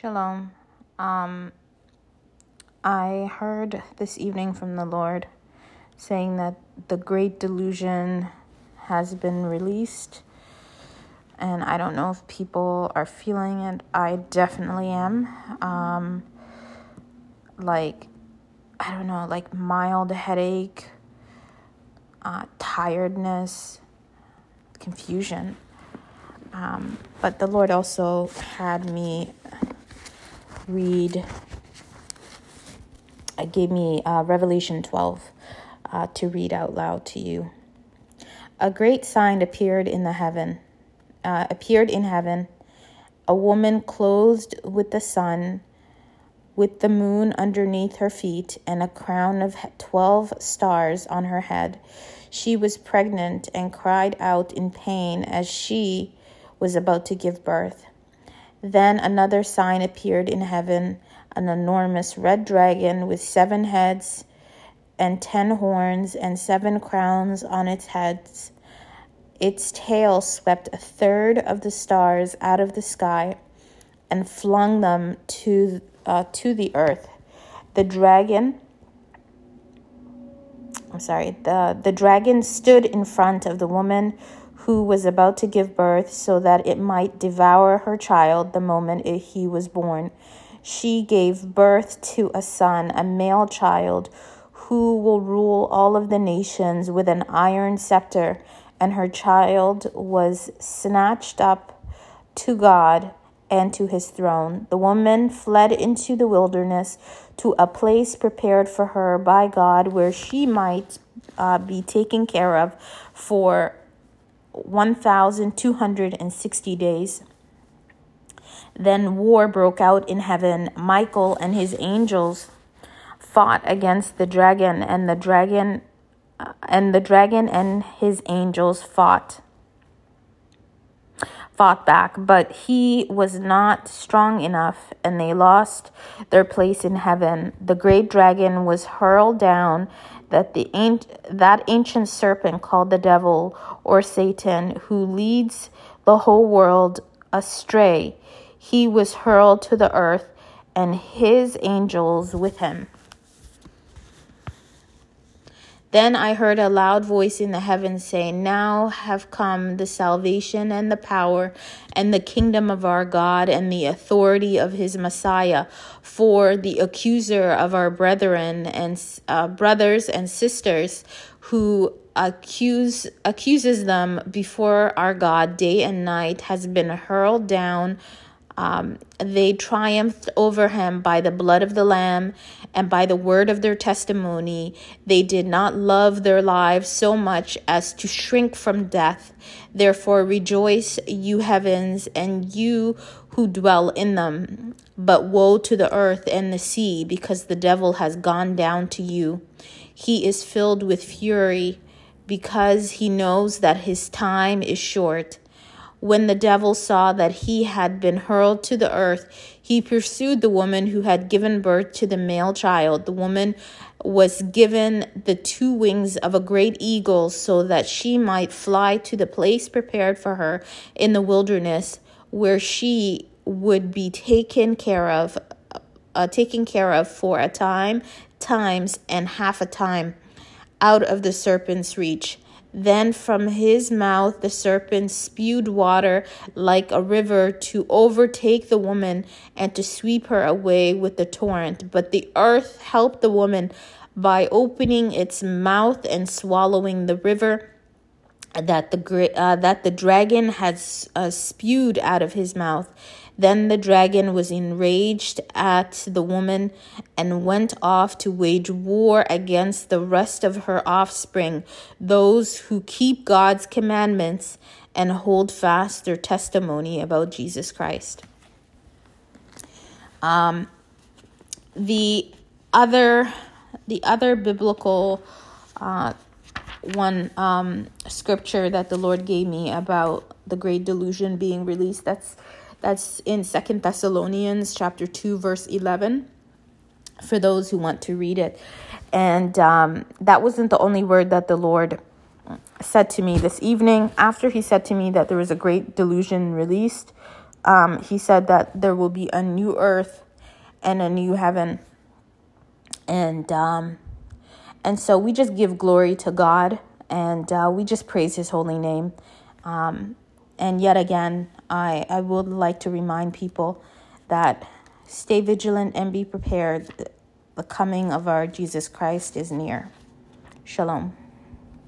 Shalom. Um, I heard this evening from the Lord saying that the great delusion has been released. And I don't know if people are feeling it. I definitely am. Um, like, I don't know, like mild headache, uh, tiredness, confusion. Um, but the Lord also had me read, uh, gave me uh, Revelation 12 uh, to read out loud to you. A great sign appeared in the heaven, uh, appeared in heaven, a woman clothed with the sun, with the moon underneath her feet, and a crown of 12 stars on her head. She was pregnant and cried out in pain as she was about to give birth. Then another sign appeared in heaven an enormous red dragon with seven heads and ten horns and seven crowns on its heads. Its tail swept a third of the stars out of the sky and flung them to, uh, to the earth. The dragon, I'm sorry, the, the dragon stood in front of the woman who was about to give birth so that it might devour her child the moment he was born. She gave birth to a son, a male child, who will rule all of the nations with an iron scepter, and her child was snatched up to God and to his throne. The woman fled into the wilderness to a place prepared for her by God where she might uh, be taken care of for 1,260 days. Then war broke out in heaven. Michael and his angels fought against the dragon, and the dragon uh, and the dragon and his angels fought fought back, but he was not strong enough, and they lost their place in heaven. The great dragon was hurled down, that the that ancient serpent called the devil or Satan, who leads the whole world astray. He was hurled to the earth, and his angels with him. Then I heard a loud voice in the heavens say, Now have come the salvation and the power and the kingdom of our God and the authority of his Messiah. For the accuser of our brethren and uh, brothers and sisters who accuse accuses them before our God day and night has been hurled down um, they triumphed over him by the blood of the Lamb and by the word of their testimony. They did not love their lives so much as to shrink from death. Therefore, rejoice, you heavens, and you who dwell in them. But woe to the earth and the sea, because the devil has gone down to you. He is filled with fury, because he knows that his time is short. When the devil saw that he had been hurled to the earth, he pursued the woman who had given birth to the male child. The woman was given the two wings of a great eagle so that she might fly to the place prepared for her in the wilderness where she would be taken care of uh, taken care of for a time times and half a time out of the serpent's reach then from his mouth the serpent spewed water like a river to overtake the woman and to sweep her away with the torrent. But the earth helped the woman by opening its mouth and swallowing the river that the uh, that the dragon had uh, spewed out of his mouth. Then the dragon was enraged at the woman and went off to wage war against the rest of her offspring, those who keep God's commandments and hold fast their testimony about Jesus Christ. Um, the other, the other biblical uh, one um, scripture that the Lord gave me about the great delusion being released. That's that's in Second Thessalonians chapter 2 verse 11 for those who want to read it. And um, that wasn't the only word that the Lord said to me this evening. After he said to me that there was a great delusion released, um, he said that there will be a new earth and a new heaven. And um, and so we just give glory to God and uh, we just praise His holy name. Um, and yet again, I I would like to remind people that stay vigilant and be prepared. The coming of our Jesus Christ is near. Shalom.